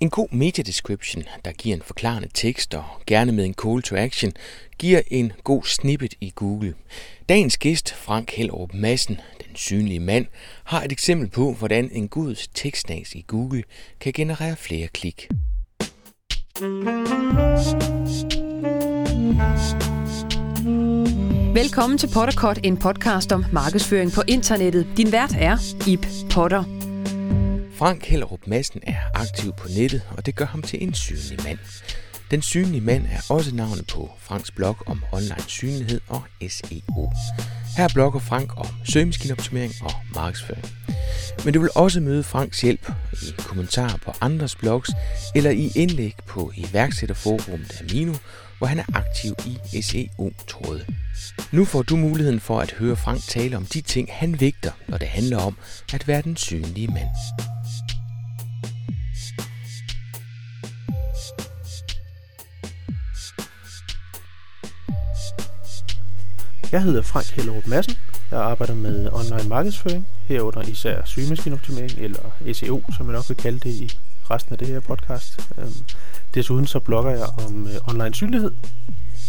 En god media description, der giver en forklarende tekst og gerne med en call to action, giver en god snippet i Google. Dagens gæst, Frank Hellerup Madsen, den synlige mand, har et eksempel på, hvordan en god tekstnas i Google kan generere flere klik. Velkommen til Potterkort, en podcast om markedsføring på internettet. Din vært er Ip Potter. Frank Hellerup Madsen er aktiv på nettet, og det gør ham til en synlig mand. Den synlige mand er også navnet på Franks blog om online synlighed og SEO. Her blogger Frank om søgemaskineoptimering og markedsføring. Men du vil også møde Franks hjælp i kommentarer på andres blogs eller i indlæg på iværksætterforumet Amino, hvor han er aktiv i SEO-tråde. Nu får du muligheden for at høre Frank tale om de ting, han vægter, når det handler om at være den synlige mand. Jeg hedder Frank Hellerup Madsen. Jeg arbejder med online markedsføring, herunder især sygemaskinoptimering, eller SEO, som jeg nok vil kalde det i resten af det her podcast. Øhm, desuden så blogger jeg om øh, online synlighed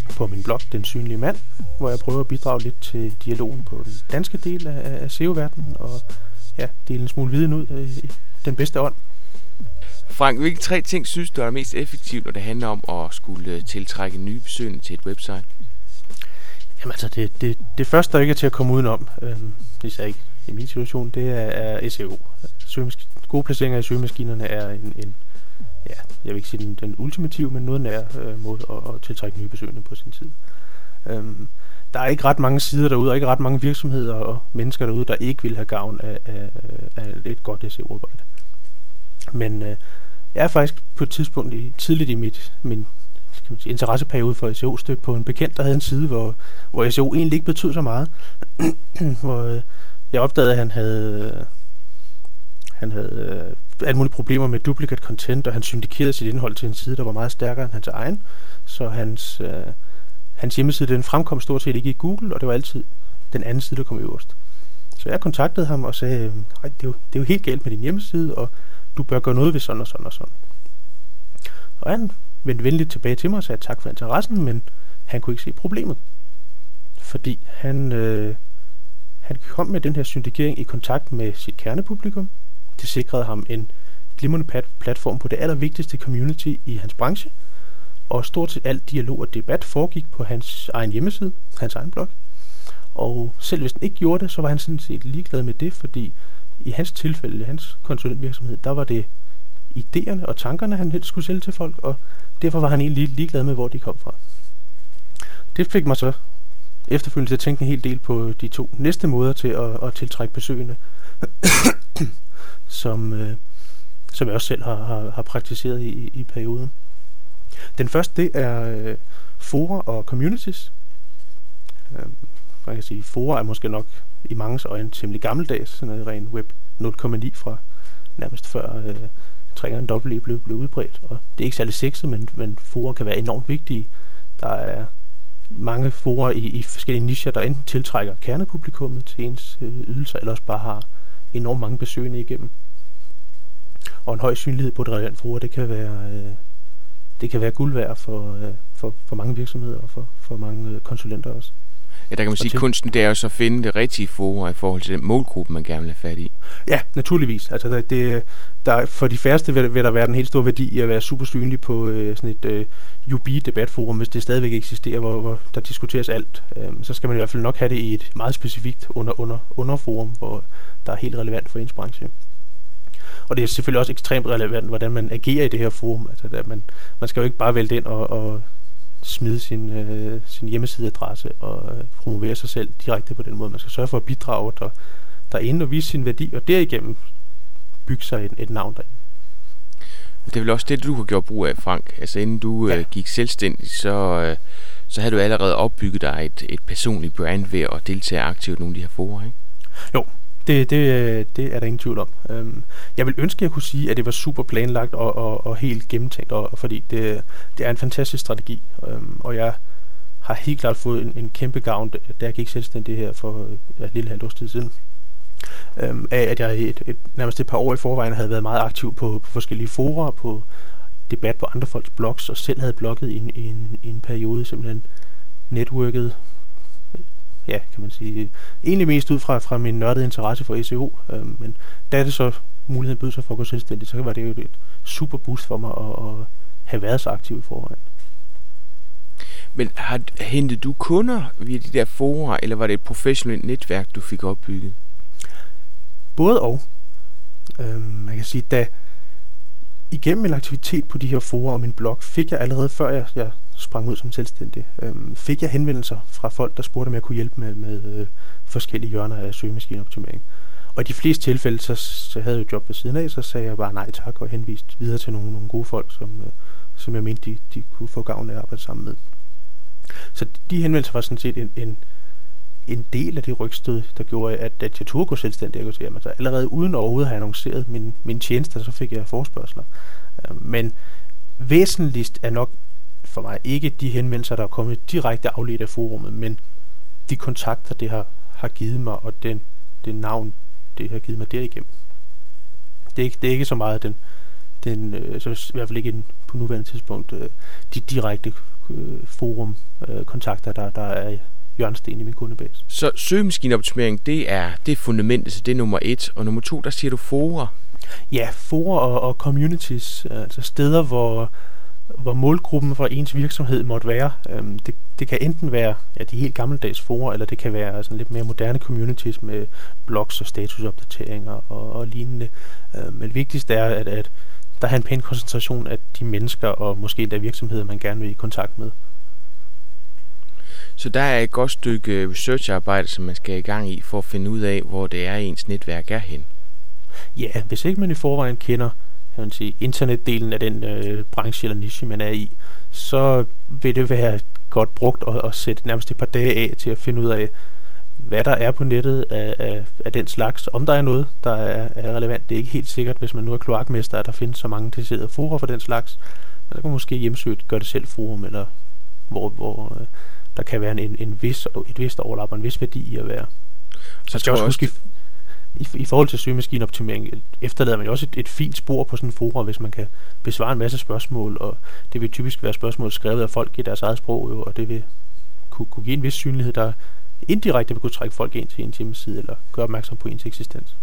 på min blog Den Synlige Mand, hvor jeg prøver at bidrage lidt til dialogen på den danske del af, SEO-verdenen, og ja, dele en smule viden ud øh, i den bedste ånd. Frank, hvilke tre ting synes du er mest effektivt, når det handler om at skulle øh, tiltrække nye besøgende til et website? Jamen altså, det, det, det første, der ikke er til at komme udenom, øh, især ikke i min situation, det er, er SEO. Søgemask- gode placeringer i søgemaskinerne er en, en ja, jeg vil ikke sige den, den ultimative, men noget nær øh, måde at, at tiltrække nye besøgende på sin tid. Øhm, der er ikke ret mange sider derude, og ikke ret mange virksomheder og mennesker derude, der ikke vil have gavn af, af, af et godt SEO-arbejde. Men øh, jeg er faktisk på et tidspunkt i, tidligt i mit, min interesseperiode for SEO stødt på en bekendt, der havde en side, hvor, hvor SEO egentlig ikke betød så meget. hvor øh, jeg opdagede, at han havde, han havde øh, alle mulige problemer med duplicate content, og han syndikerede sit indhold til en side, der var meget stærkere end hans egen. Så hans, øh, hans hjemmeside den fremkom stort set ikke i Google, og det var altid den anden side, der kom øverst. Så jeg kontaktede ham og sagde, øhm, det er, jo, det er jo helt galt med din hjemmeside, og du bør gøre noget ved sådan og sådan og sådan. Og han vendte venligt tilbage til mig og sagde tak for interessen, men han kunne ikke se problemet. Fordi han, øh, han kom med den her syndikering i kontakt med sit kernepublikum. Det sikrede ham en glimrende platform på det allervigtigste community i hans branche, og stort set alt dialog og debat foregik på hans egen hjemmeside, hans egen blog. Og selv hvis den ikke gjorde det, så var han sådan set ligeglad med det, fordi i hans tilfælde, i hans konsulentvirksomhed, der var det idéerne og tankerne, han helst skulle sælge til folk, og derfor var han egentlig ligeglad med, hvor de kom fra. Det fik mig så efterfølgende til at tænke en hel del på de to næste måder til at, at tiltrække besøgende, som, øh, som jeg også selv har, har, har praktiseret i, i perioden. Den første, det er øh, fora og communities. Øh, man kan sige, fora er måske nok i mange øjne temmelig gammeldags, sådan noget ren web 0,9 fra nærmest før øh, trængeren dobbelt blev, blev udbredt. Og det er ikke særlig sexet, men, men forer kan være enormt vigtige. Der er mange forer i, i forskellige nischer, der enten tiltrækker kernepublikummet til ens øh, ydelser, eller også bare har enormt mange besøgende igennem. Og en høj synlighed på det relevant forer, det kan være, øh, det kan være guld værd for, øh, for, for mange virksomheder og for, for mange øh, konsulenter også. Ja, der kan man sige, at kunsten det er jo så at finde det rigtige forum i forhold til den målgruppe, man gerne vil have fat i. Ja, naturligvis. Altså, det, der, for de færreste vil, vil der være den helt store værdi i at være super synlig på øh, sådan et øh, UB-debatforum, hvis det stadigvæk eksisterer, hvor, hvor der diskuteres alt. Øhm, så skal man i hvert fald nok have det i et meget specifikt under, under, underforum, hvor der er helt relevant for ens branche. Og det er selvfølgelig også ekstremt relevant, hvordan man agerer i det her forum. Altså, at man, man skal jo ikke bare vælge ind og, og smide sin, øh, sin hjemmesideadresse og øh, promovere sig selv direkte på den måde. Man skal sørge for at bidrage der, derinde og vise sin værdi, og derigennem bygge sig et, et navn derinde. Det er vel også det, du har gjort brug af, Frank. Altså inden du ja. øh, gik selvstændig, så, øh, så havde du allerede opbygget dig et, et personligt brand ved at deltage aktivt i nogle af de her forer, ikke? Jo, det, det, det er der ingen tvivl om. Øhm, jeg vil ønske, at jeg kunne sige, at det var super planlagt og, og, og helt gennemtænkt, og, fordi det, det er en fantastisk strategi, øhm, og jeg har helt klart fået en, en kæmpe gavn, da jeg gik selvstændig her for et lille halvt års tid siden. Øhm, af at jeg et, et, nærmest et par år i forvejen havde været meget aktiv på, på forskellige forer, på debat på andre folks blogs, og selv havde blogget i en, i en, i en periode, simpelthen netværket, ja, kan man sige, egentlig mest ud fra, fra min nørdede interesse for SEO, øhm, men da det så muligheden bød sig for at gå selvstændigt, så var det jo et super boost for mig at, at have været så aktiv i forvejen. Men har, hentet du kunder via de der forer, eller var det et professionelt netværk, du fik opbygget? Både og. Øhm, man kan sige, da igennem min aktivitet på de her forer og min blog, fik jeg allerede før jeg, jeg sprang ud som selvstændig, øhm, fik jeg henvendelser fra folk, der spurgte, om jeg kunne hjælpe med, med øh, forskellige hjørner af søgemaskineoptimering. Og i de fleste tilfælde, så, så havde jeg jo job ved siden af, så sagde jeg bare nej tak og henvist videre til nogle, nogle gode folk, som, øh, som jeg mente, de, de kunne få gavn af at arbejde sammen med. Så de henvendelser var sådan set en, en, en del af det rygstød, der gjorde, at, at jeg turde gå selvstændig. Jeg kunne sige, altså, allerede uden overhovedet at have annonceret min, min tjeneste, så fik jeg forspørgseler. Øhm, men væsentligst er nok for mig ikke de henvendelser, der er kommet direkte afledt af forummet, men de kontakter, det har, har givet mig, og den, det navn, det har givet mig derigennem. Det er ikke, det er ikke så meget den, den øh, så i hvert fald ikke på nuværende tidspunkt, øh, de direkte øh, forum øh, kontakter, der, der er hjørnesten i min kundebase. Så søgemaskineoptimering, det er, det er fundamentet, så det er nummer et. Og nummer to, der siger du forer. Ja, forer og, og communities, altså steder, hvor, hvor målgruppen for ens virksomhed måtte være. Øhm, det, det kan enten være ja, de helt gammeldags forer, eller det kan være sådan lidt mere moderne communities med blogs og statusopdateringer og, og lignende. Øhm, men vigtigst er, at, at der er en pæn koncentration af de mennesker og måske der virksomheder, man gerne vil i kontakt med. Så der er et godt stykke researcharbejde, som man skal i gang i, for at finde ud af, hvor det er, ens netværk er hen. Ja, hvis ikke man i forvejen kender kan man sige, internetdelen af den øh, branche eller niche, man er i, så vil det være godt brugt at, at sætte nærmest et par dage af til at finde ud af, hvad der er på nettet af, af, af den slags. Om der er noget, der er, er relevant, det er ikke helt sikkert, hvis man nu er kloakmester, at der findes så mange deciderede forer for den slags. Men der kan måske hjemsøge gør det selv forum, eller hvor, hvor øh, der kan være en, en vis, et vist overlap og en vis værdi i at være. Så skal også huske, i, i forhold til søgemaskineoptimering efterlader man jo også et, et fint spor på sådan en forum, hvis man kan besvare en masse spørgsmål, og det vil typisk være spørgsmål skrevet af folk i deres eget sprog, jo, og det vil kunne, kunne give en vis synlighed, der indirekte vil kunne trække folk ind til ens hjemmeside, eller gøre opmærksom på ens eksistens.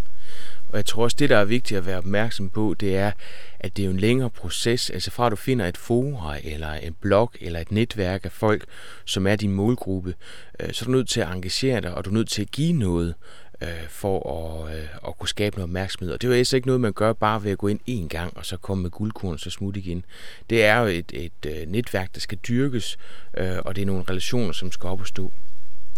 Og jeg tror også, det der er vigtigt at være opmærksom på, det er, at det er en længere proces. Altså fra du finder et forum, eller en blog, eller et netværk af folk, som er din målgruppe, øh, så er du nødt til at engagere dig, og du er nødt til at give noget øh, for at, øh, at kunne skabe noget opmærksomhed. Og det er jo altså ikke noget, man gør bare ved at gå ind en gang, og så komme med guldkorn og så smutte igen. Det er jo et, et, øh, netværk, der skal dyrkes, øh, og det er nogle relationer, som skal op og stå.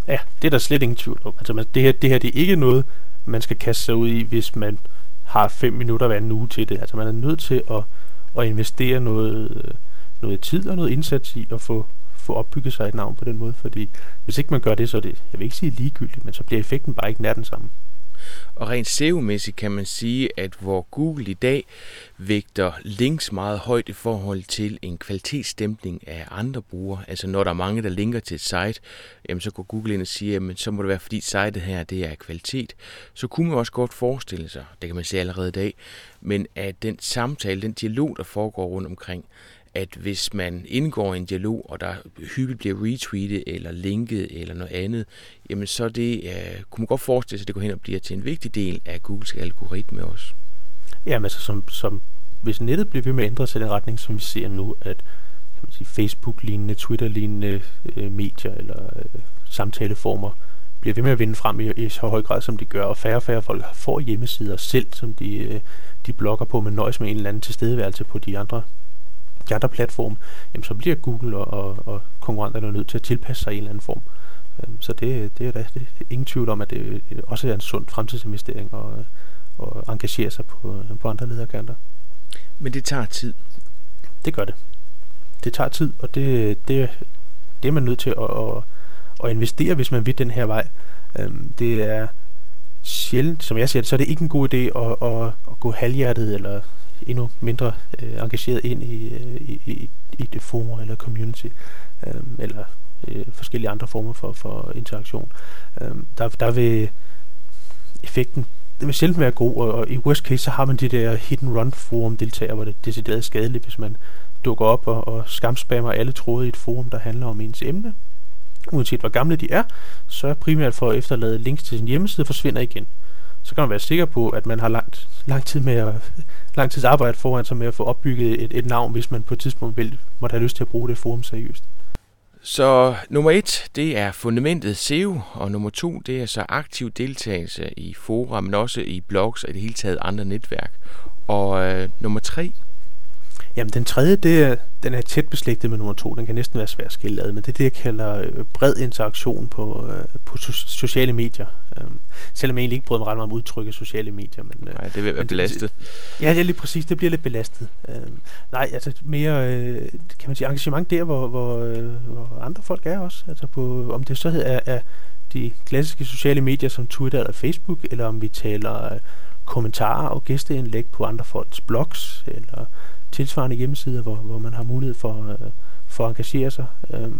Ja, det er der slet ingen tvivl om. Altså, det her, det her det er ikke noget, man skal kaste sig ud i, hvis man har fem minutter hver en uge til det. Altså man er nødt til at, at investere noget, øh, noget tid og noget indsats i at få, få opbygget sig et navn på den måde, fordi hvis ikke man gør det, så er det, jeg vil ikke sige ligegyldigt, men så bliver effekten bare ikke nær den samme. Og rent SEO-mæssigt kan man sige, at hvor Google i dag vægter links meget højt i forhold til en kvalitetsstempling af andre brugere, altså når der er mange, der linker til et site, jamen så går Google ind og siger, jamen så må det være, fordi sitet her det er kvalitet. Så kunne man også godt forestille sig, det kan man se allerede i dag, men at den samtale, den dialog, der foregår rundt omkring, at hvis man indgår i en dialog, og der hyppigt bliver retweetet eller linket eller noget andet, jamen så det, øh, kunne man godt forestille sig, at det går hen og bliver til en vigtig del af Googles algoritme også. Jamen altså, som, som, hvis nettet bliver ved med at ændre sig i den retning, som vi ser nu, at kan man sige, Facebook-lignende, Twitter-lignende øh, medier eller øh, samtaleformer bliver ved med at vinde frem i, i så høj grad, som de gør, og færre og færre folk får hjemmesider selv, som de, øh, de blogger på, men nøjes med en eller anden tilstedeværelse på de andre platforme, jamen så bliver Google og, og, og konkurrenterne nødt til at tilpasse sig i en eller anden form. Øhm, så det, det er da det er ingen tvivl om, at det også er en sund fremtidsinvestering og, og engagere sig på, på andre lederkanter. Men det tager tid. Det gør det. Det tager tid, og det, det, det er man nødt til at, at, at investere, hvis man vil den her vej. Øhm, det er sjældent, som jeg siger det, så er det ikke en god idé at, at, at gå halvhjertet eller endnu mindre øh, engageret ind i, øh, i, i, i det forum eller community, øh, eller øh, forskellige andre former for, for interaktion. Øh, der, der vil effekten det vil sjældent være god, og, og i worst case, så har man de der hit and run forum deltagere, hvor det er decideret skadeligt, hvis man dukker op og, og skamspammer alle tråde i et forum, der handler om ens emne. Uanset hvor gamle de er, så er primært for at efterlade links til sin hjemmeside forsvinder igen. Så kan man være sikker på, at man har langt, lang tid med at, lang tids arbejde foran sig med at få opbygget et, et navn, hvis man på et tidspunkt vil, måtte have lyst til at bruge det forum seriøst. Så nummer et, det er fundamentet SEO, og nummer to, det er så aktiv deltagelse i forum, men også i blogs og i det hele taget andre netværk. Og øh, nummer tre, Jamen den tredje, det er, den er tæt beslægtet med nummer to. Den kan næsten være svær at skille ad, men det er det, jeg kalder øh, bred interaktion på, øh, på so- sociale medier. Um, selvom jeg egentlig ikke bryder mig ret meget om udtrykket sociale medier. Men, øh, nej, det vil være belastet. Det, ja, det er lige præcis. Det bliver lidt belastet. Um, nej, altså mere, øh, kan man sige, engagement der, hvor, hvor, øh, hvor andre folk er også. Altså på, om det så er, er de klassiske sociale medier som Twitter eller Facebook, eller om vi taler øh, kommentarer og gæsteindlæg på andre folks blogs, eller tilsvarende hjemmesider, hvor, hvor man har mulighed for, øh, for at engagere sig. Øh,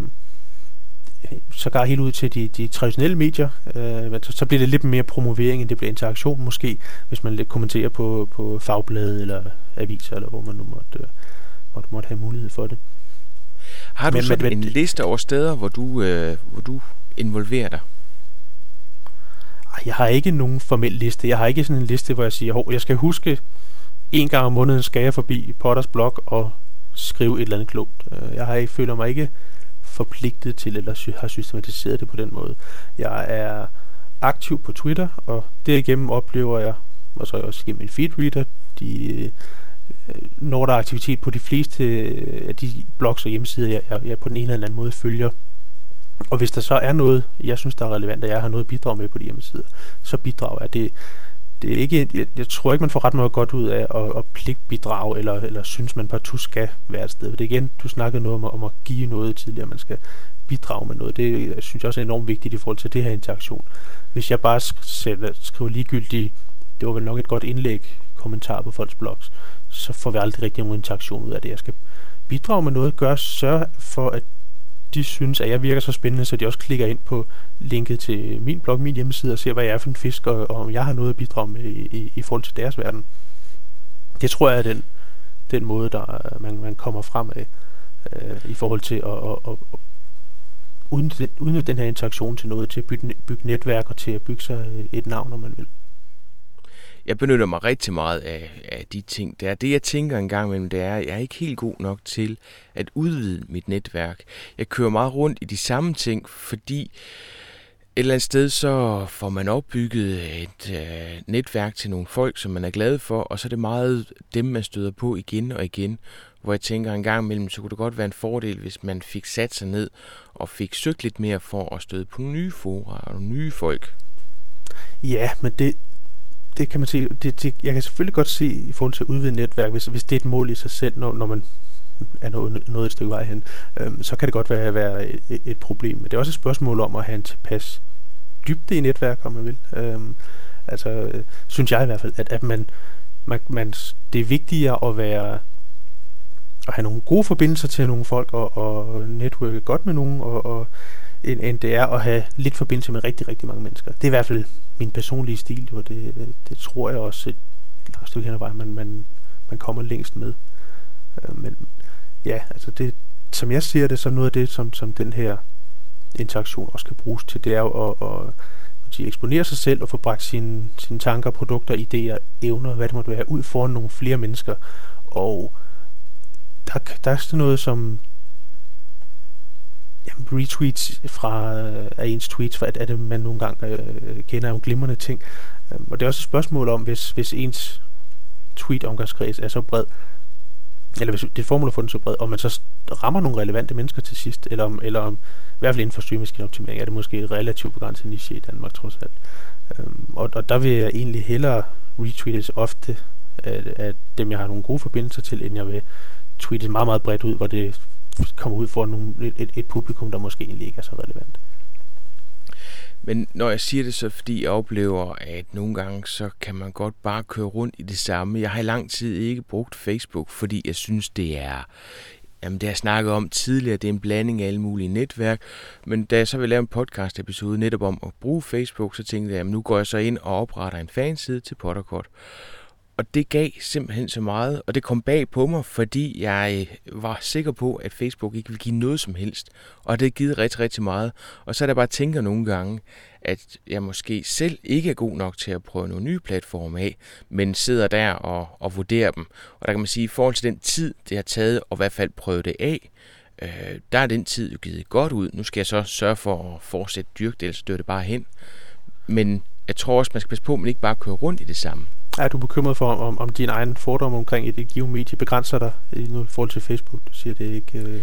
går helt ud til de, de traditionelle medier, øh, så, så bliver det lidt mere promovering, end det bliver interaktion måske, hvis man lidt kommenterer på, på fagblade eller aviser, eller hvor man nu måtte, øh, måtte, måtte have mulighed for det. Har du men, sådan men, en liste over steder, hvor du, øh, hvor du involverer dig? Jeg har ikke nogen formel liste. Jeg har ikke sådan en liste, hvor jeg siger, at jeg skal huske en gang om måneden skal jeg forbi Potters blog og skrive et eller andet klogt. Øh, jeg har ikke, føler mig ikke forpligtet til, eller sy- har systematiseret det på den måde. Jeg er aktiv på Twitter, og derigennem oplever jeg, og så også gennem min feedreader, de, øh, når der er aktivitet på de fleste øh, af de blogs og hjemmesider, jeg, jeg, jeg på den ene eller anden måde følger. Og hvis der så er noget, jeg synes, der er relevant, og jeg har noget at bidrage med på de hjemmesider, så bidrager jeg. Det, det er ikke, jeg, jeg tror ikke, man får ret meget godt ud af at, at pligtbidrage, eller, eller synes, man partout skal være et sted. Det er igen, du snakkede noget om, om at give noget tidligere, man skal bidrage med noget. Det jeg synes jeg også er enormt vigtigt i forhold til det her interaktion. Hvis jeg bare selv skriver ligegyldigt, det var vel nok et godt indlæg, kommentar på folks blogs, så får vi aldrig rigtig nogen interaktion ud af det. Jeg skal bidrage med noget, gør, sørge for, at de synes, at jeg virker så spændende, så de også klikker ind på linket til min blog, min hjemmeside, og ser, hvad jeg er for en fisk, og, og om jeg har noget at bidrage med i, i, i forhold til deres verden. Det tror jeg er den, den måde, der man, man kommer frem af øh, i forhold til at, at, at, at udnytte, den her interaktion til noget, til at bygge, bygge netværk og til at bygge sig et navn, når man vil jeg benytter mig rigtig meget af, af de ting. Det er det, jeg tænker en gang imellem, det er, at jeg er ikke helt god nok til at udvide mit netværk. Jeg kører meget rundt i de samme ting, fordi et eller andet sted, så får man opbygget et øh, netværk til nogle folk, som man er glad for, og så er det meget dem, man støder på igen og igen, hvor jeg tænker en gang imellem, så kunne det godt være en fordel, hvis man fik sat sig ned og fik søgt lidt mere for at støde på nye fora og nye folk. Ja, men det, det kan man sige, det, det, jeg kan selvfølgelig godt se i forhold til at udvide netværk, hvis, hvis det er et mål i sig selv, når, når man er nået, nået et stykke vej hen, øhm, så kan det godt være, være et, et problem. Men det er også et spørgsmål om at have en tilpas dybde i netværk, om man vil. Øhm, altså, øh, synes jeg i hvert fald, at, at man, man, man, det er vigtigere at være at have nogle gode forbindelser til nogle folk og, og netværke godt med nogen og, og end, end det er at have lidt forbindelse med rigtig, rigtig mange mennesker. Det er i hvert fald min personlige stil, og det, det tror jeg også et langt stykke hen ad vejen, man, man, man kommer længst med. Øh, men ja, altså det, som jeg ser det, så noget af det, som, som den her interaktion også kan bruges til, det er jo at, at, at eksponere sig selv og få bragt sine, sine tanker, produkter, idéer, evner, hvad det måtte være, ud foran nogle flere mennesker. Og der, der er sådan noget som jamen, retweets fra øh, af ens tweets, for at, at man nogle gange øh, kender jo glimrende ting. Øhm, og det er også et spørgsmål om, hvis, hvis ens tweet-omgangskreds er så bred, eller hvis det er formål at få den så bred, om man så rammer nogle relevante mennesker til sidst, eller om, eller om i hvert fald inden for streamingskin-optimering, er det måske et relativt begrænset niche i Danmark trods alt. Øhm, og, og der vil jeg egentlig hellere retweetes ofte af, af dem, jeg har nogle gode forbindelser til, end jeg vil tweete meget, meget bredt ud, hvor det kommer ud for nogle, et, et, et publikum, der måske egentlig ikke er så relevant. Men når jeg siger det, så fordi jeg oplever, at nogle gange, så kan man godt bare køre rundt i det samme. Jeg har i lang tid ikke brugt Facebook, fordi jeg synes, det er Jamen, det har jeg snakket om tidligere, det er en blanding af alle mulige netværk, men da jeg så vil lave en podcast episode netop om at bruge Facebook, så tænkte jeg, at nu går jeg så ind og opretter en fanside til Potterkort. Og det gav simpelthen så meget, og det kom bag på mig, fordi jeg var sikker på, at Facebook ikke ville give noget som helst. Og det har givet rigtig, rigtig meget. Og så er der bare tænker nogle gange, at jeg måske selv ikke er god nok til at prøve nogle nye platforme af, men sidder der og, og vurderer dem. Og der kan man sige, at i forhold til den tid, det har taget, og i hvert fald prøve det af, øh, der er den tid jo givet godt ud. Nu skal jeg så sørge for at fortsætte dyrke det, ellers dør det bare hen. Men jeg tror også, man skal passe på, at man ikke bare kører rundt i det samme. Er du bekymret for, om, om din egen fordom omkring et givet medie begrænser dig i forhold til Facebook? Du siger, det ikke, øh,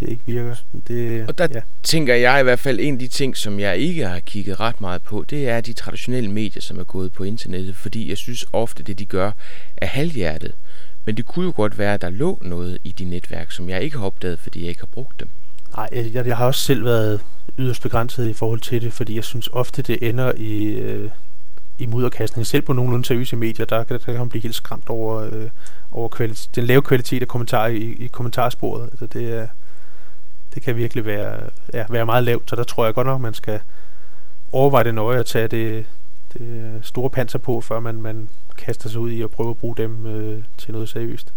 det ikke virker. Det, og der ja. tænker jeg i hvert fald, en af de ting, som jeg ikke har kigget ret meget på, det er de traditionelle medier, som er gået på internettet, fordi jeg synes ofte, det de gør, er halvhjertet. Men det kunne jo godt være, at der lå noget i de netværk, som jeg ikke har opdaget, fordi jeg ikke har brugt dem. Nej, jeg, jeg har også selv været yderst begrænset i forhold til det, fordi jeg synes ofte, det ender i, øh, i mudderkastning. Selv på nogenlunde seriøse medier, der, der kan man blive helt skræmt over, øh, over kvalit- den lave kvalitet af kommentarer i, i kommentarsporet. Altså det, er, det kan virkelig være, ja, være meget lavt, så der tror jeg godt nok, man skal overveje det nøje at tage det, det store panser på, før man, man kaster sig ud i at prøve at bruge dem øh, til noget seriøst.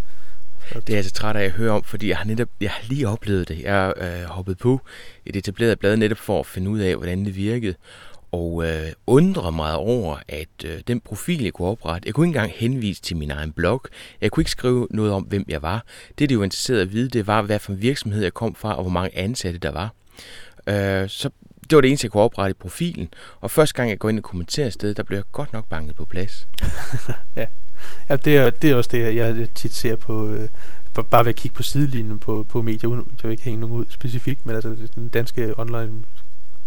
Det er jeg så træt af at høre om, fordi jeg har netop jeg har lige oplevet det. Jeg har øh, hoppet på et etableret blad netop for at finde ud af, hvordan det virkede og øh, undrer mig over, at øh, den profil, jeg kunne oprette, jeg kunne ikke engang henvise til min egen blog. Jeg kunne ikke skrive noget om, hvem jeg var. Det, det var interesseret at vide, det var, hvad for en virksomhed jeg kom fra, og hvor mange ansatte der var. Øh, så det var det eneste, jeg kunne oprette i profilen. Og første gang, jeg går ind og kommenterer sted, der blev jeg godt nok banket på plads. ja, ja det, er, det er også det, jeg tit ser på... Øh bare ved at kigge på sidelinjen på, på medier, uden jeg vil ikke hænge nogen ud specifikt, men altså den danske online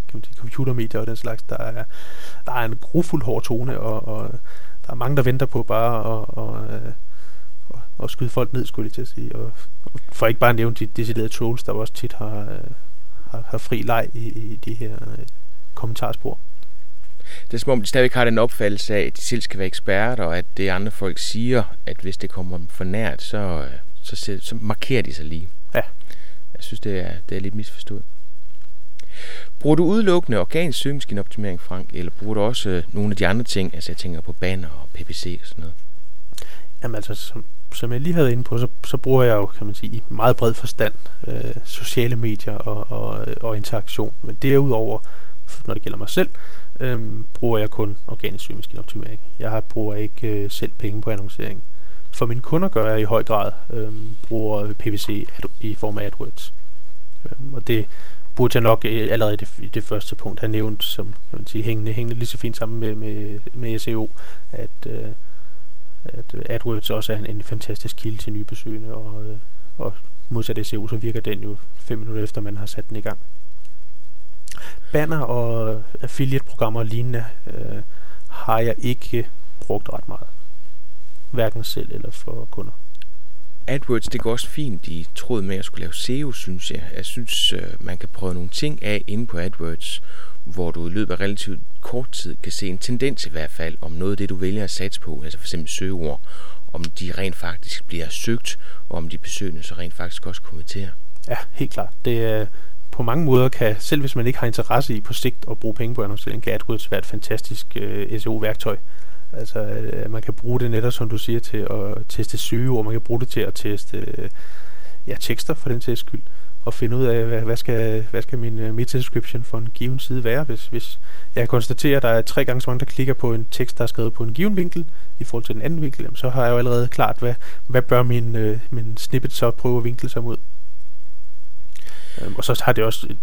kan man sige, computermedier og den slags, der er, der er en grufuld hård tone, og, og der er mange, der venter på bare at, og, øh, og, og skyde folk ned, skulle jeg til at sige. Og, og for ikke bare at nævne de deciderede trolls, der også tit har, øh, har, har fri leg i, i de her øh, kommentarspor. Det er som om, de stadigvæk har den opfattelse af, at de selv skal være eksperter, og at det andre folk siger, at hvis det kommer for nært, så, så, så markerer de sig lige. Ja. Jeg synes, det er, det er lidt misforstået. Bruger du udelukkende organisk søgemaskineoptimering, Frank, eller bruger du også øh, nogle af de andre ting? Altså jeg tænker på banner og PPC og sådan noget. Jamen altså, som, som jeg lige havde inde på, så, så bruger jeg jo, kan man sige, i meget bred forstand øh, sociale medier og, og, og interaktion. Men derudover, når det gælder mig selv, øh, bruger jeg kun organisk søgemaskineoptimering. Jeg har, bruger ikke øh, selv penge på annoncering. For mine kunder gør jeg i høj grad øh, bruger PPC i form af AdWords. Øh, og det burde jeg nok øh, allerede i det, i det første punkt have nævnt, som kan man sige, hængende, hængende lige så fint sammen med, med, med SEO, at, øh, at AdWords også er en, en fantastisk kilde til nye besøgende, og, øh, og modsat SEO, så virker den jo fem minutter efter, man har sat den i gang. Banner og affiliate-programmer og lignende øh, har jeg ikke brugt ret meget. Hverken selv eller for kunder. AdWords, det går også fint i tråd med at skulle lave SEO, synes jeg. Jeg synes, øh, man kan prøve nogle ting af inde på AdWords, hvor du i løbet af relativt kort tid kan se en tendens i hvert fald, om noget af det, du vælger at satse på, altså f.eks. søgeord, om de rent faktisk bliver søgt, og om de besøgende så rent faktisk også kommenterer. Ja, helt klart. Det er, på mange måder kan, selv hvis man ikke har interesse i på sigt at bruge penge på annoncering, kan AdWords være et fantastisk øh, SEO-værktøj. Altså, øh, man kan bruge det netop, som du siger, til at teste søgeord. Man kan bruge det til at teste øh, ja, tekster for den sags skyld at finde ud af, hvad, hvad, skal, hvad skal min øh, uh, meta-description for en given side være. Hvis, hvis jeg konstaterer, at der er tre gange så mange, der klikker på en tekst, der er skrevet på en given vinkel, i forhold til den anden vinkel, jamen, så har jeg jo allerede klart, hvad, hvad bør min, uh, min snippet så prøve at vinkle sig mod. Um, og så har det også et,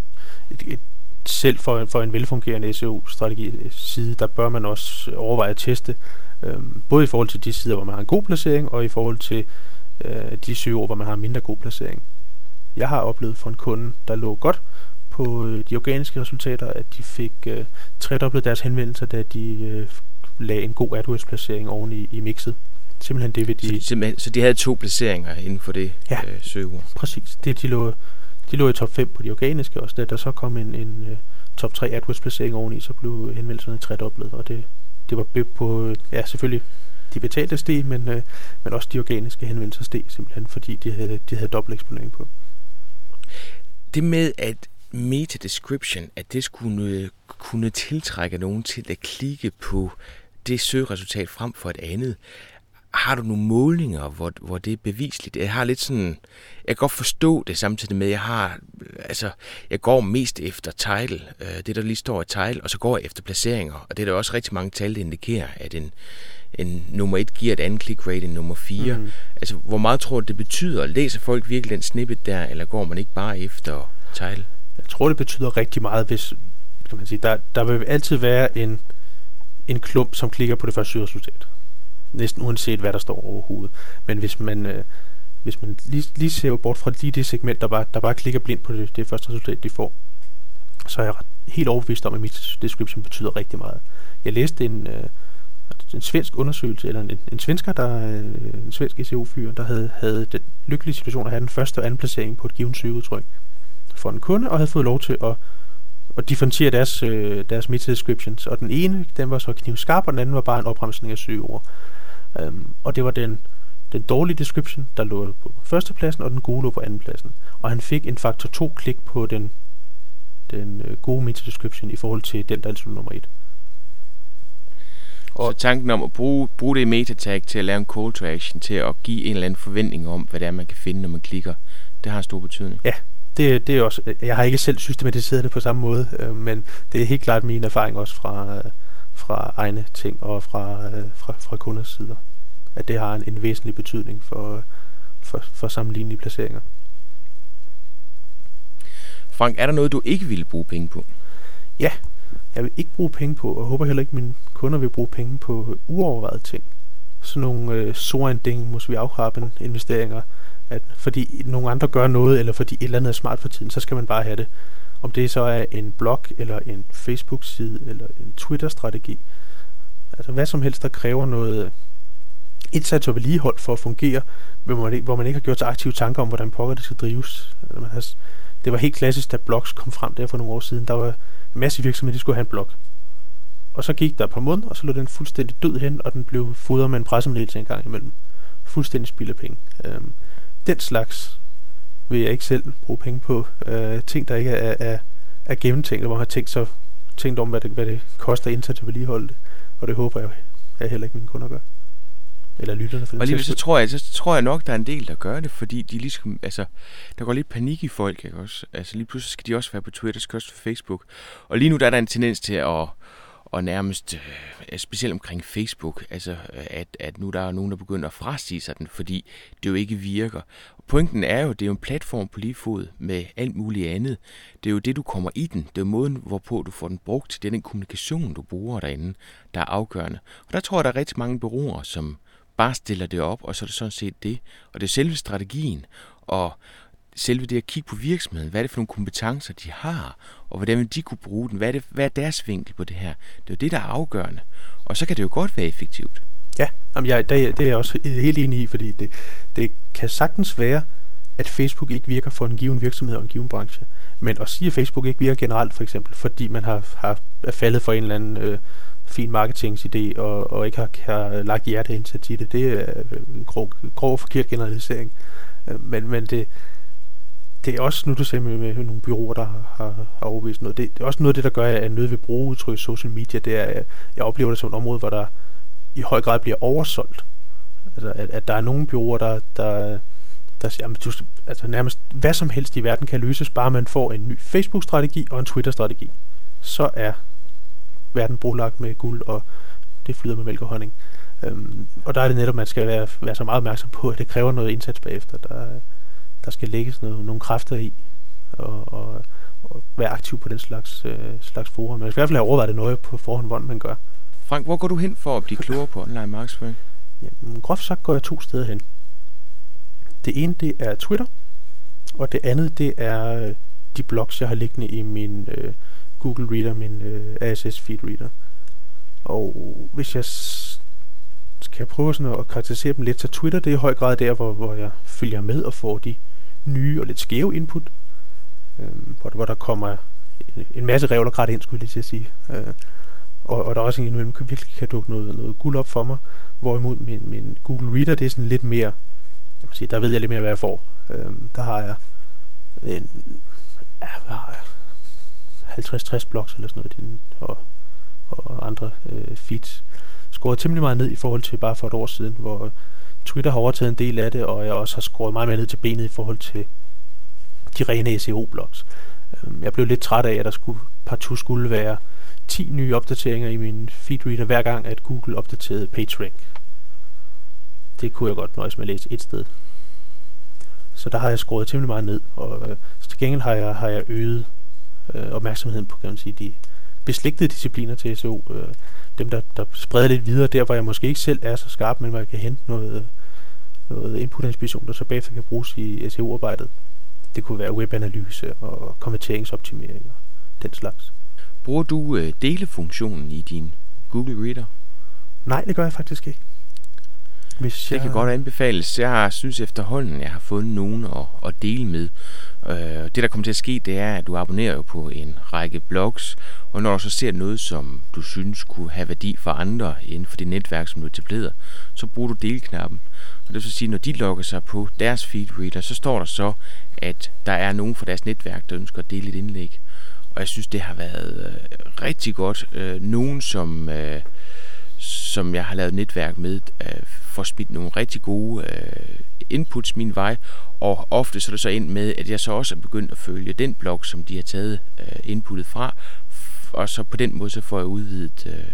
et, et selv for, for en velfungerende SEO-strategi-side, øh, der bør man også overveje at teste, øh, både i forhold til de sider, hvor man har en god placering, og i forhold til øh, de søgeord, hvor man har en mindre god placering. Jeg har oplevet for en kunde, der lå godt på øh, de organiske resultater, at de fik øh, tredoblet deres henvendelser, da de øh, lagde en god AdWords-placering oven i, i mixet. Simpelthen det ved de... Så, så de havde to placeringer inden for det ja, øh, søgeord? præcis. Det de lå de lå i top 5 på de organiske, og da der så kom en, en uh, top 3 AdWords placering oveni, så blev henvendelserne tredoblet, og det, det var på, ja selvfølgelig, de betalte steg, men, øh, men også de organiske henvendelser steg, simpelthen fordi de havde, de havde dobbelt eksponering på. Det med, at meta description, at det skulle kunne tiltrække nogen til at klikke på det søgeresultat frem for et andet. Har du nogle målinger, hvor, hvor det er bevisligt? Jeg har lidt sådan, jeg kan godt forstå det samtidig med, jeg har, altså, jeg går mest efter title, øh, det der lige står i title, og så går jeg efter placeringer, og det er der også rigtig mange tal, der indikerer, at en, en nummer 1 giver et andet click rate end nummer 4. Mm. Altså, hvor meget tror du, det betyder? Læser folk virkelig den snippet der, eller går man ikke bare efter title? Jeg tror, det betyder rigtig meget, hvis, kan man sige, der, der vil altid være en, en klump, som klikker på det første resultat. Næsten uanset, hvad der står overhovedet. Men hvis man, øh, hvis man lige, lige ser bort fra lige det segment, der bare, der bare klikker blind på det, det første resultat, de får, så er jeg ret, helt overbevist om, at mit description betyder rigtig meget. Jeg læste en, øh, en svensk undersøgelse, eller en, en svensker, der, øh, en svensk SEO-fyr, der havde, havde den lykkelige situation at have den første og anden placering på et givet søgeudtryk for en kunde, og havde fået lov til at, at differentiere deres, øh, deres meta-descriptions. Og den ene, den var så knivskarp, og den anden var bare en opremsning af søgeord. Um, øhm, og det var den, den dårlige description, der lå på førstepladsen, og den gode lå på andenpladsen. Og han fik en faktor 2 klik på den, den øh, gode meta-description i forhold til den, der altså nummer 1. Og så tanken om at bruge, bruge det i metatag til at lave en call to action, til at give en eller anden forventning om, hvad det er, man kan finde, når man klikker, det har en stor betydning. Ja, det, det er også, jeg har ikke selv systematiseret det på samme måde, øh, men det er helt klart min erfaring også fra, øh, fra egne ting og fra, øh, fra, fra kunders sider, at det har en, en væsentlig betydning for, for, for sammenlignelige placeringer. Frank, er der noget, du ikke ville bruge penge på? Ja, jeg vil ikke bruge penge på, og håber heller ikke, at mine kunder vil bruge penge på uovervejede ting. Sådan nogle øh, så måske vi afkrappe investeringer, at fordi nogle andre gør noget, eller fordi et eller andet er smart for tiden, så skal man bare have det. Om det så er en blog, eller en Facebook-side, eller en Twitter-strategi. Altså hvad som helst, der kræver noget indsats og vedligehold for at fungere, hvor man, hvor man ikke har gjort sig aktive tanker om, hvordan pokker det skal drives. Altså, man har, det var helt klassisk, da blogs kom frem der for nogle år siden. Der var en masse virksomheder, der skulle have en blog. Og så gik der et par måneder, og så lå den fuldstændig død hen, og den blev fodret med en pressemeddelelse en gang imellem. Fuldstændig spild af penge. Øhm, den slags vil jeg ikke selv bruge penge på. Øh, ting, der ikke er, er, er gennemtænkt, hvor man har tænkt, så, tænkt om, hvad det, hvad det koster indsats at vedligeholde det. Og det håber jeg, jeg heller ikke mine kunder gør. Eller lytterne for Og lige så tror jeg, så tror jeg nok, der er en del, der gør det, fordi de ligesom, altså, der går lidt panik i folk, ikke også? Altså lige pludselig skal de også være på Twitter, skal også på Facebook. Og lige nu der er der en tendens til at, og nærmest, øh, specielt omkring Facebook, altså øh, at, at nu der er nogen, der begynder at frasige sig den, fordi det jo ikke virker. Pointen er jo, det er jo en platform på lige fod med alt muligt andet. Det er jo det, du kommer i den. Det er jo måden, hvorpå du får den brugt. Det er den kommunikation, du bruger derinde, der er afgørende. Og der tror jeg, der er rigtig mange bureauer, som bare stiller det op, og så er det sådan set det. Og det er selve strategien. Og selve det at kigge på virksomheden, hvad er det for nogle kompetencer, de har, og hvordan vil de kunne bruge den, hvad er, det, hvad er deres vinkel på det her. Det er jo det, der er afgørende. Og så kan det jo godt være effektivt. Ja, jamen jeg, det, det er jeg også helt enig i, fordi det, det kan sagtens være, at Facebook ikke virker for en given virksomhed og en given branche. Men at sige, at Facebook ikke virker generelt, for eksempel, fordi man har, har er faldet for en eller anden øh, fin marketingsidé, og, og ikke har, har lagt hjerteindsats i det, det er en grov, grov forkert generalisering. Øh, men, men det, det er også, nu du ser med, med nogle byråer, der har, har, har overvist noget, det, det er også noget af det, der gør, at jeg er nødt ved at bruge udtryk social media, det er, at jeg oplever det som et område, hvor der i høj grad bliver oversolgt. Altså, at, at der er nogle byråer, der, der, der siger, jamen, du, altså nærmest hvad som helst i verden kan løses, bare man får en ny Facebook-strategi og en Twitter-strategi. Så er verden brolagt med guld, og det flyder med mælk og honning. Øhm, og der er det netop, man skal være, være så meget opmærksom på, at det kræver noget indsats bagefter. Der, der skal lægges noget, nogle kræfter i, og, og, og være aktiv på den slags, øh, slags forum. Man skal i hvert fald have overvejet det nøje på forhånd, hvordan man gør. Frank, hvor går du hen for at blive klogere på online markedsføring? Jamen, groft sagt går jeg to steder hen. Det ene, det er Twitter, og det andet, det er øh, de blogs, jeg har liggende i min øh, Google Reader, min øh, ASS Feed Reader. Og hvis jeg skal jeg prøve sådan at karakterisere dem lidt, så Twitter, det er i høj grad der, hvor, hvor jeg følger med og får de nye og lidt skæve input, øh, hvor, hvor der kommer en, en masse revler ind, skulle jeg lige til at sige. Øh, og, og der er også en imellem, kan virkelig kan dukke noget, noget guld op for mig, Hvorimod min, min Google Reader, det er sådan lidt mere, jeg sige, der ved jeg lidt mere, hvad jeg får. Øh, der har jeg en, ja, hvad har jeg? 50-60 blogs eller sådan noget, og, og andre øh, feeds. Skåret temmelig meget ned i forhold til bare for et år siden, hvor Twitter har overtaget en del af det, og jeg også har skåret meget mere ned til benet i forhold til de rene SEO-blogs. Øhm, jeg blev lidt træt af, at der skulle, partout skulle være 10 nye opdateringer i min feedreader, hver gang at Google opdaterede PageRank. Det kunne jeg godt nøjes med at læse et sted. Så der har jeg skåret temmelig meget ned, og øh, til gengæld har jeg, har jeg øget øh, opmærksomheden på kan man sige, de beslægtede discipliner til SEO. Øh, dem, der, der spreder lidt videre der, hvor jeg måske ikke selv er så skarp, men hvor jeg kan hente noget, noget input-inspiration, der så bagefter kan bruges i SEO-arbejdet. Det kunne være webanalyse og konverteringsoptimering og den slags. Bruger du øh, delefunktionen i din Google Reader? Nej, det gør jeg faktisk ikke. Hvis jeg... Det kan godt anbefales. Jeg synes efterhånden, jeg har fundet nogen at, at dele med. Øh, det, der kommer til at ske, det er, at du abonnerer jo på en række blogs, og når du så ser noget, som du synes kunne have værdi for andre inden for det netværk, som du etablerer, så bruger du delknappen. Og det vil så sige, når de logger sig på deres feedreader, så står der så, at der er nogen fra deres netværk, der ønsker at dele et indlæg. Og jeg synes, det har været øh, rigtig godt. Øh, nogen, som, øh, som jeg har lavet netværk med, øh, får smidt nogle rigtig gode øh, inputs min vej, og ofte så er det så ind med, at jeg så også er begyndt at følge den blog, som de har taget øh, inputtet fra, og så på den måde så får jeg udvidet øh,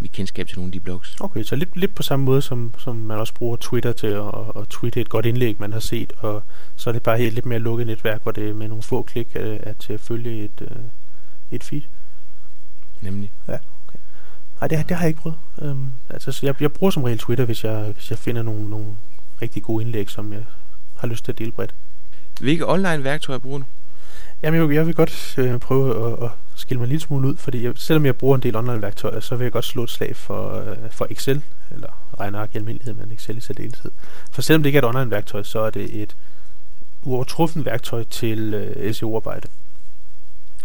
mit kendskab til nogle af de blogs. Okay, så lidt, lidt på samme måde, som, som man også bruger Twitter til at, at tweete et godt indlæg, man har set, og så er det bare helt lidt mere lukket netværk, hvor det med nogle få klik øh, er til at følge et, øh, et feed. Nemlig. Ja. Nej, det, det har jeg ikke prøvet. Øhm, altså, jeg, jeg bruger som regel Twitter, hvis jeg, hvis jeg finder nogle, nogle rigtig gode indlæg, som jeg har lyst til at dele bredt. Hvilke online værktøjer bruger du? Jamen, jeg, jeg vil godt øh, prøve at, at skille mig en lille smule ud, fordi jeg, selvom jeg bruger en del online værktøjer, så vil jeg godt slå et slag for, øh, for Excel, eller regneark i almindelighed, men Excel i særdeleshed. For selvom det ikke er et online værktøj, så er det et uovertruffen værktøj til øh, SEO-arbejde.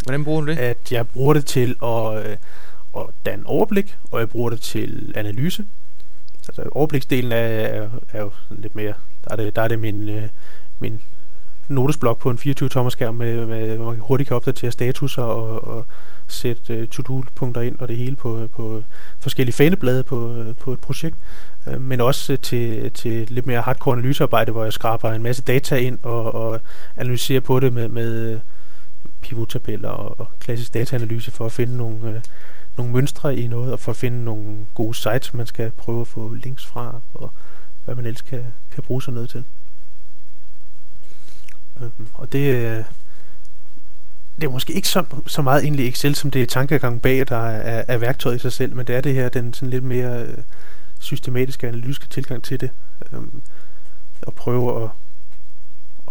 Hvordan bruger du det? At jeg bruger det til at, øh, at danne overblik, og jeg bruger det til analyse. Altså overbliksdelen er, er, er jo lidt mere, der er det, der er det min, øh, min notesblok på en 24-tommer skærm, med, med, hvor man hurtigt kan opdatere status og, og sætte øh, to-do-punkter ind og det hele på, øh, på forskellige faneblade på, øh, på et projekt. Øh, men også til, til lidt mere hardcore analysearbejde, hvor jeg skraber en masse data ind og, og analyserer på det med, med pivottabeller og, og klassisk dataanalyse for at finde nogle, øh, nogle mønstre i noget og for at finde nogle gode sites, man skal prøve at få links fra og hvad man ellers kan, kan bruge sådan noget til. Øhm, og det, øh, det er måske ikke så, så meget egentlig Excel, som det er tankegangen bag, der er, er værktøjet i sig selv, men det er det her, den sådan lidt mere øh, systematiske analytiske tilgang til det. Øhm, og prøve at,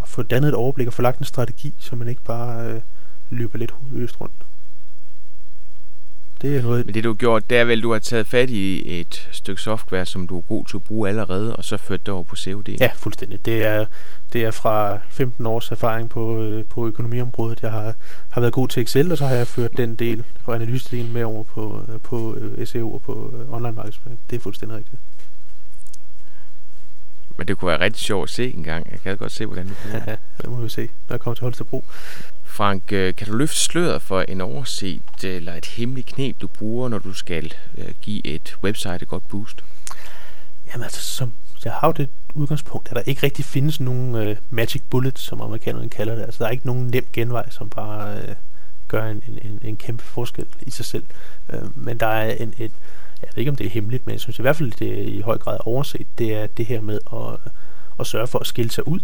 at få dannet et overblik og få lagt en strategi, så man ikke bare øh, løber lidt hovedløst rundt. Det er noget... Men det du har gjort, det er vel, du har taget fat i et stykke software, som du er god til at bruge allerede, og så ført det over på COD. Ja, fuldstændig. Det er, det er fra 15 års erfaring på, øh, på økonomiområdet. Jeg har, har været god til Excel, og så har jeg ført den del fra analysedelen med over på, øh, på øh, SEO og på online markedsføring. Det er fuldstændig rigtigt. Men det kunne være rigtig sjovt at se en gang. Jeg kan godt se, hvordan det bliver. Ja, det må vi se, når jeg kommer til Holstebro. Frank, øh, kan du løfte sløret for en overset eller et hemmeligt knep, du bruger, når du skal øh, give et website et godt boost? Jamen altså, som, jeg har jo det udgangspunkt, at der ikke rigtig findes nogen øh, magic bullet, som amerikanerne kalder det. Altså, der er ikke nogen nem genvej, som bare øh, gør en, en, en kæmpe forskel i sig selv. Øh, men der er en, et, jeg ved ikke om det er hemmeligt, men jeg synes i hvert fald, det er i høj grad overset, det er det her med at, øh, at sørge for at skille sig ud.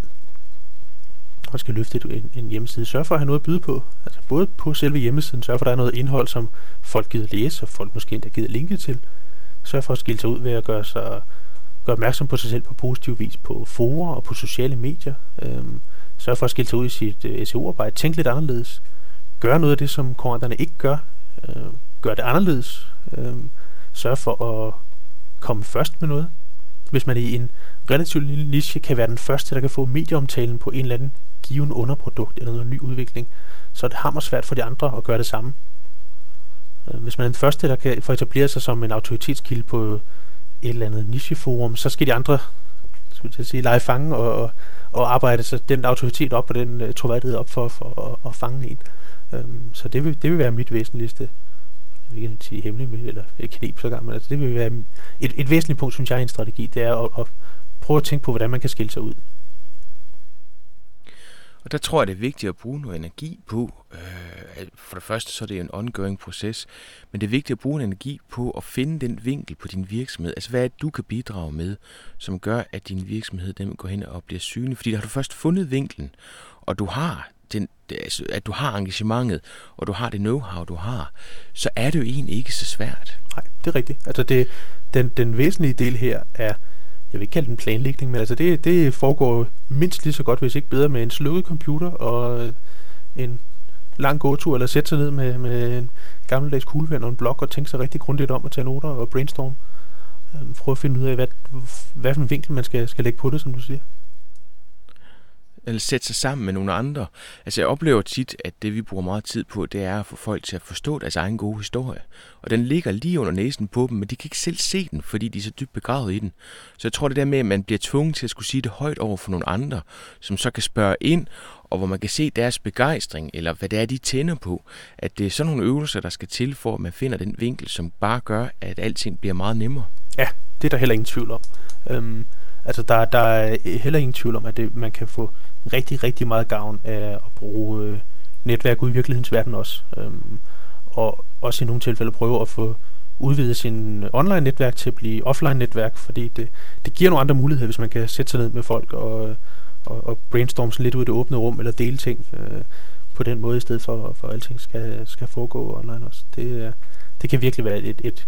Man skal løfte en, en hjemmeside. Sørg for at have noget at byde på. Altså både på selve hjemmesiden. Sørg for, at der er noget indhold, som folk gider læse, og folk måske endda gider linke til. Sørg for at skille sig ud ved at gøre sig gøre opmærksom på sig selv på positiv vis på forer og på sociale medier. Øhm, sørg for at skille sig ud i sit øh, SEO-arbejde. Tænk lidt anderledes. Gør noget af det, som konkurrenterne ikke gør. Øh, gør det anderledes. Øh, sørg for at komme først med noget. Hvis man i en relativt lille niche kan være den første, der kan få medieomtalen på en eller anden given underprodukt eller noget ny udvikling, så er det hammer svært for de andre at gøre det samme. Øh, hvis man er den første, der kan få etablere sig som en autoritetskilde på et eller andet nicheforum, så skal de andre skulle jeg sige, lege fange og, og arbejde så den autoritet op og den uh, troværdighed op for, for at, at fange en. Um, så det vil, det vil være mit væsentligste jeg vil ikke sige hemmelig eller et knep så gang, men altså det vil være et, et væsentligt punkt, synes jeg, i en strategi, det er at, at prøve at tænke på, hvordan man kan skille sig ud. Og der tror jeg, det er vigtigt at bruge noget energi på. Øh, for det første, så er det en ongoing proces, men det er vigtigt at bruge en energi på at finde den vinkel på din virksomhed. Altså, hvad er det, du kan bidrage med, som gør, at din virksomhed den går hen og bliver synlig? Fordi har du først fundet vinklen, og du har den, altså, at du har engagementet, og du har det know-how, du har, så er det jo egentlig ikke så svært. Nej, det er rigtigt. Altså det, den, den væsentlige del her er, jeg vil ikke kalde den planlægning, men altså det, det foregår mindst lige så godt, hvis ikke bedre, med en slukket computer og øh, en lang gåtur, eller sætte sig ned med, med en gammeldags kugleven og en blok og tænke sig rigtig grundigt om at tage noter og brainstorm. Øhm, prøve at finde ud af, hvad, hvad for en vinkel man skal, skal lægge på det, som du siger eller sætte sig sammen med nogle andre. Altså jeg oplever tit, at det vi bruger meget tid på, det er at få folk til at forstå deres egen gode historie. Og den ligger lige under næsen på dem, men de kan ikke selv se den, fordi de er så dybt begravet i den. Så jeg tror det der med, at man bliver tvunget til at skulle sige det højt over for nogle andre, som så kan spørge ind, og hvor man kan se deres begejstring, eller hvad det er, de tænder på, at det er sådan nogle øvelser, der skal til, for at man finder den vinkel, som bare gør, at alting bliver meget nemmere. Ja, det er der heller ingen tvivl om. Øhm, altså, der, der er heller ingen tvivl om, at det, man kan få rigtig, rigtig meget gavn af at bruge øh, netværk ud i virkelighedens verden også. Øhm, og også i nogle tilfælde prøve at få udvidet sin online netværk til at blive offline netværk, fordi det, det giver nogle andre muligheder, hvis man kan sætte sig ned med folk og, og, og brainstorme sådan lidt ud i det åbne rum, eller dele ting øh, på den måde, i stedet for, for at alting skal, skal foregå online også. Det, det kan virkelig være et, et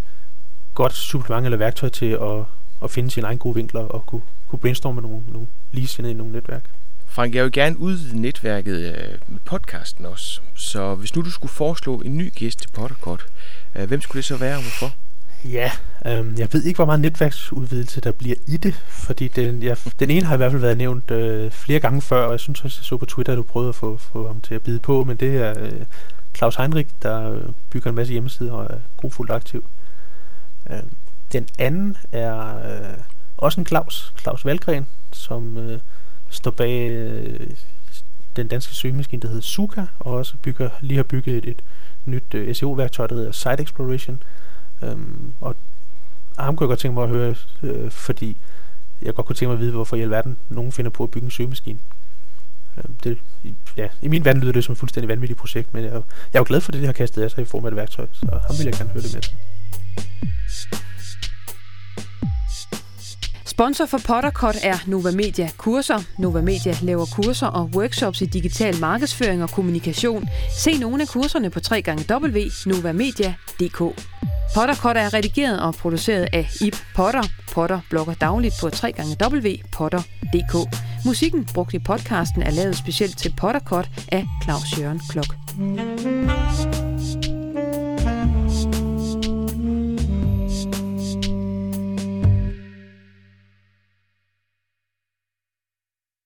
godt supplement eller værktøj til at, at finde sine egne gode vinkler og kunne, kunne brainstorme med nogle, nogle ligesindede i nogle netværk. Frank, jeg vil gerne udvide netværket øh, med podcasten også. Så hvis nu du skulle foreslå en ny gæst til Potterkort, øh, hvem skulle det så være og hvorfor? Ja, øh, jeg ved ikke, hvor meget netværksudvidelse der bliver i det, fordi den, jeg, den ene har i hvert fald været nævnt øh, flere gange før, og jeg synes også, jeg så på Twitter, at du prøvede at få, få ham til at bide på, men det er øh, Claus Heinrich, der øh, bygger en masse hjemmesider og er grofuldt aktiv. Øh, den anden er øh, også en Claus, Claus Valgren, som... Øh, står bag øh, den danske søgemaskine, der hedder Suka, og også bygger, lige har bygget et, et nyt øh, SEO-værktøj, der hedder Site Exploration. Øhm, og ham kunne jeg godt tænke mig at høre, øh, fordi jeg godt kunne tænke mig at vide, hvorfor i alverden nogen finder på at bygge en søgemaskine. Øhm, det, ja, I min verden lyder det som et fuldstændig vanvittigt projekt, men jeg, jeg er jo glad for det, de har kastet af sig i form af et værktøj, så ham vil jeg gerne høre det med. Sponsor for Pottercut er Nova Media Kurser. Nova Media laver kurser og workshops i digital markedsføring og kommunikation. Se nogle af kurserne på www.novamedia.dk. Pottercut er redigeret og produceret af Ip Potter. Potter blogger dagligt på www.potter.dk. Musikken brugt i podcasten er lavet specielt til Pottercut af Claus Jørgen Klok.